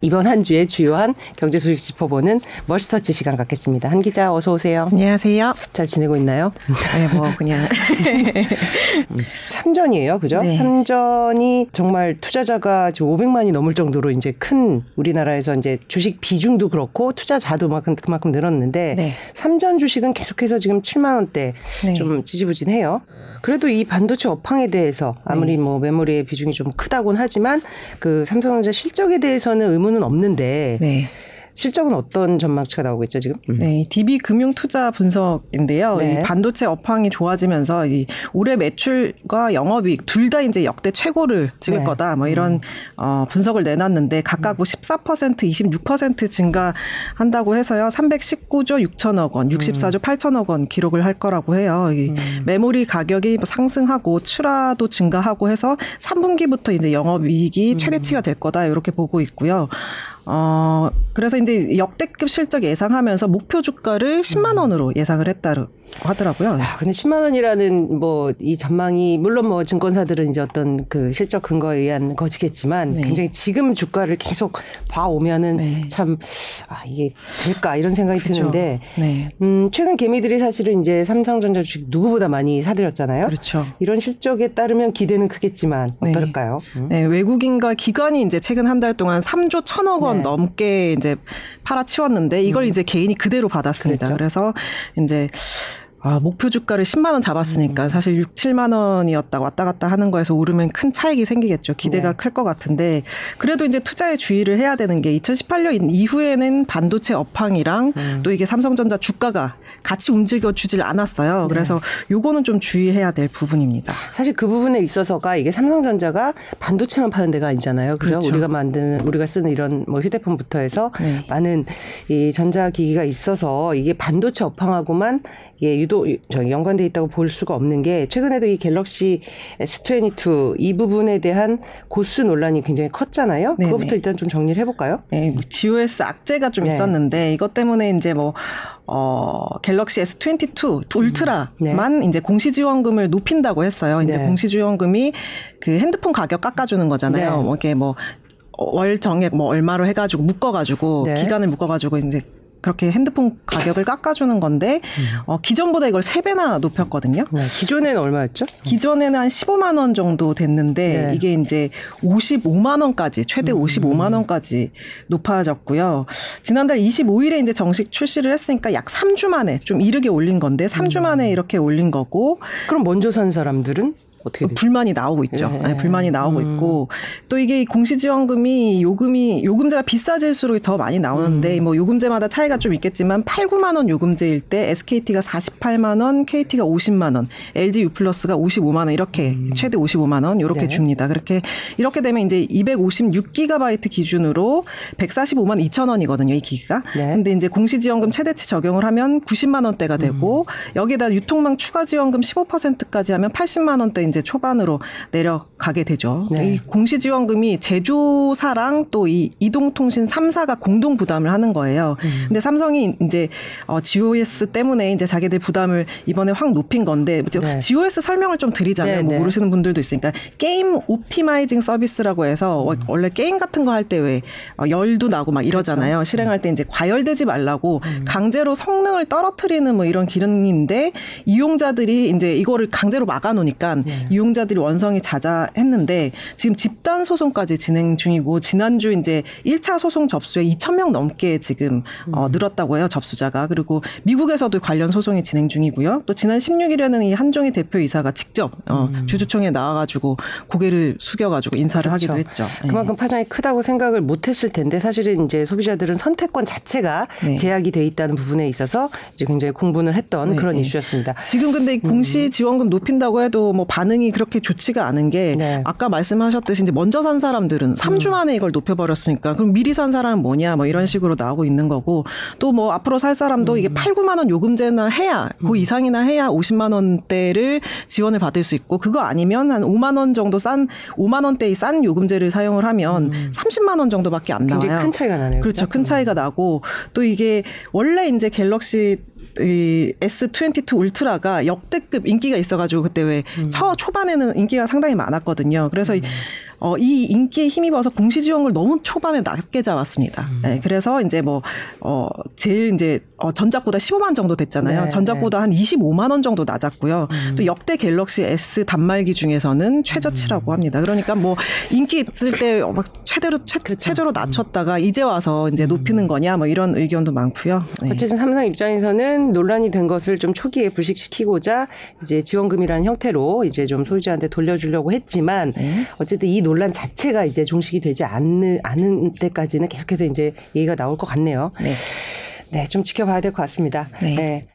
이번 한 주의 주요한 경제 소식 짚어보는 머스터치 시간 갖겠습니다. 한 기자 어서 오세요. 안녕하세요. 잘 지내고 있나요? 네, 뭐 그냥 삼전이에요, 그죠? 네. 삼전이 정말 투자자가 지금 500만이 넘을 정도로 이제 큰 우리나라에서 이제 주식 비중도 그렇고 투자자도 그만큼, 그만큼 늘었는데 네. 삼전 주식은 계속해서 지금 7만 원대 네. 좀 지지부진해요. 그래도 이 반도체 업황에 대해서 아무리 네. 뭐 메모리의 비중이 좀 크다곤 하지만 그 삼성전자 실적에 대해서는 의문 은 없는데 네. 실적은 어떤 전망치가 나오고 있죠 지금? 음. 네, DB 금융 투자 분석인데요. 네. 이 반도체 업황이 좋아지면서 이 올해 매출과 영업이익 둘 다 이제 역대 최고를 찍을 네. 거다. 뭐 이런 어, 분석을 내놨는데 각각 뭐 14%, 26% 증가한다고 해서요. 319조 6천억 원, 64조 8천억 원 기록을 할 거라고 해요. 이 메모리 가격이 뭐 상승하고 출하도 증가하고 해서 3분기부터 이제 영업이익이 최대치가 될 거다 이렇게 보고 있고요. 어, 그래서 이제 역대급 실적 예상하면서 목표 주가를 10만 원으로 예상을 했다고 하더라고요. 아, 근데 10만 원이라는 뭐 이 전망이 물론 뭐 증권사들은 이제 어떤 그 실적 근거에 의한 것이겠지만 네. 굉장히 지금 주가를 계속 봐 오면은 네. 참 아, 이게 될까 이런 생각이 그렇죠. 드는데 네. 음, 최근 개미들이 사실은 이제 삼성전자 주식 누구보다 많이 사들였잖아요. 그렇죠. 이런 실적에 따르면 기대는 크겠지만 네. 어떨까요? 음. 네, 외국인과 기관이 이제 최근 한 달 동안 3조 1천억 원 네. 넘게 이제 팔아치웠는데 이걸 이제 개인이 그대로 받았습니다. 그랬죠. 그래서 이제 아, 목표 주가를 10만 원 잡았으니까 사실 6, 7만 원이었다 왔다 갔다 하는 거에서 오르면 큰 차익이 생기겠죠. 기대가 네. 클것 같은데 그래도 이제 투자에 주의를 해야 되는 게 2018년 이후에는 반도체 업황이랑 또 이게 삼성전자 주가가 같이 움직여 주질 않았어요. 그래서 요거는 좀 주의해야 될 부분입니다. 사실 그 부분에 있어서가 이게 삼성전자가 반도체만 파는 데가 아니잖아요. 그죠? 그렇죠. 우리가 만드는 우리가 쓰는 이런 뭐 휴대폰부터 해서 네. 많은 이 전자기기가 있어서 이게 반도체 업황하고만 이게 유도 저기 연관돼 있다고 볼 수가 없는 게 최근에도 이 갤럭시 S22 이 부분에 대한 고스 논란이 굉장히 컸잖아요. 네네. 그거부터 일단 좀 정리를 해볼까요? 네, 뭐 GOS 악재가 좀 네. 있었는데 이것 때문에 이제 뭐 어, 갤럭시 S22 울트라만 이제 공시 지원금을 높인다고 했어요. 이제 네. 공시 지원금이 그 핸드폰 가격 깎아주는 거잖아요. 네. 뭐 이게 뭐 월 정액 뭐 얼마로 해가지고 묶어가지고 네. 기간을 묶어가지고 이제 그렇게 핸드폰 가격을 깎아주는 건데 어, 기존보다 이걸 세 배나 높였거든요. 네, 기존에는 얼마였죠? 기존에는 한 15만 원 정도 됐는데 네. 이게 이제 55만 원까지 최대 55만 원까지 높아졌고요. 지난달 25일에 이제 정식 출시를 했으니까 약 3주 만에 좀 이르게 올린 건데 3주 만에 이렇게 올린 거고 그럼 먼저 산 사람들은 어떻게 되죠? 불만이 나오고 있죠. 네. 네, 불만이 나오고 있고 또 이게 공시지원금이 요금이 요금제가 비싸질수록 더 많이 나오는데 뭐 요금제마다 차이가 좀 있겠지만 8, 9만 원 요금제일 때 SKT가 48만 원, KT가 50만 원, LG U 플러스가 55만 원 이렇게 최대 55만 원 이렇게 네. 줍니다. 그렇게 이렇게 되면 이제 256기가바이트 기준으로 145만 2천 원이거든요, 이 기기가. 네. 근데 이제 공시지원금 최대치 적용을 하면 90만 원대가 되고 음. 여기에다 유통망 추가 지원금 15%까지 하면 80만 원대 이제 초반으로 내려가게 되죠. 네. 이 공시지원금이 제조사랑 또 이 이동통신 3사가 공동 부담을 하는 거예요. 음. 근데 삼성이 이제 어, GOS 때문에 이제 자기들 부담을 이번에 확 높인 건데 이제 네. GOS 설명을 좀 드리자면 네, 뭐 네. 모르시는 분들도 있으니까 게임 옵티마이징 서비스라고 해서 음. 원래 게임 같은 거 할 때 왜 열도 나고 막 이러잖아요. 그렇죠. 실행할 때 이제 과열되지 말라고 음. 강제로 성능을 떨어뜨리는 뭐 이런 기능인데 이용자들이 이제 이거를 강제로 막아놓으니까 네. 이용자들이 원성이 자자했는데 지금 집단 소송까지 진행 중이고 지난주 이제 1차 소송 접수에 2천 명 넘게 지금 어, 음. 늘었다고 해요 접수자가 그리고 미국에서도 관련 소송이 진행 중이고요. 또 지난 16일에는 이 한종희 대표 이사가 직접 어, 주주총회에 나와가지고 고개를 숙여가지고 인사를 하기도 음. 그렇죠. 했죠. 네. 그만큼 파장이 크다고 생각을 못했을 텐데 사실은 이제 소비자들은 선택권 자체가 네. 제약이 돼 있다는 부분에 있어서 이제 굉장히 공분을 했던 네, 그런 네. 이슈였습니다. 지금 근데 이 공시 지원금 높인다고 해도 뭐 반 응이 그렇게 좋지가 않은 게 네. 아까 말씀하셨듯이 이제 먼저 산 사람들은 3주 만에 이걸 높여버렸으니까 그럼 미리 산 사람은 뭐냐 뭐 이런 식으로 나오고 있는 거고 또 뭐 앞으로 살 사람도 이게 8, 9만 원 요금제나 해야 그 이상이나 해야 50만 원대를 지원을 받을 수 있고 그거 아니면 한 5만 원 정도 싼 5만 원대의 싼 요금제를 사용을 하면 30만 원 정도밖에 안 나와요. 굉장히 큰 차이가 나네요. 그렇죠. 큰 차이가 나고 또 이게 원래 이제 갤럭시 이 S22 울트라가 역대급 인기가 있어가지고 그때 왜처 초반에는 인기가 상당히 많았거든요. 그래서 이 어, 이 인기에 힘입어서 공시 지원을 너무 초반에 낮게 잡았습니다. 네, 그래서 이제 뭐, 어, 제일 이제, 어, 전작보다 15만 정도 됐잖아요. 네, 전작보다 한 25만 원 정도 낮았고요. 또 역대 갤럭시 S 단말기 중에서는 최저치라고 합니다. 그러니까 뭐 인기 있을 때 막 최대로 최, 최저로 낮췄다가 이제 와서 이제 높이는 거냐 뭐 이런 의견도 많고요. 네. 어쨌든 삼성 입장에서는 논란이 된 것을 좀 초기에 불식시키고자 이제 지원금이라는 형태로 이제 좀 소유자한테 돌려주려고 했지만 어쨌든 이 논란 자체가 이제 종식이 되지 않는, 않은 때까지는 계속해서 이제 얘기가 나올 것 같네요. 네. 네, 좀 지켜봐야 될 것 같습니다. 네. 네.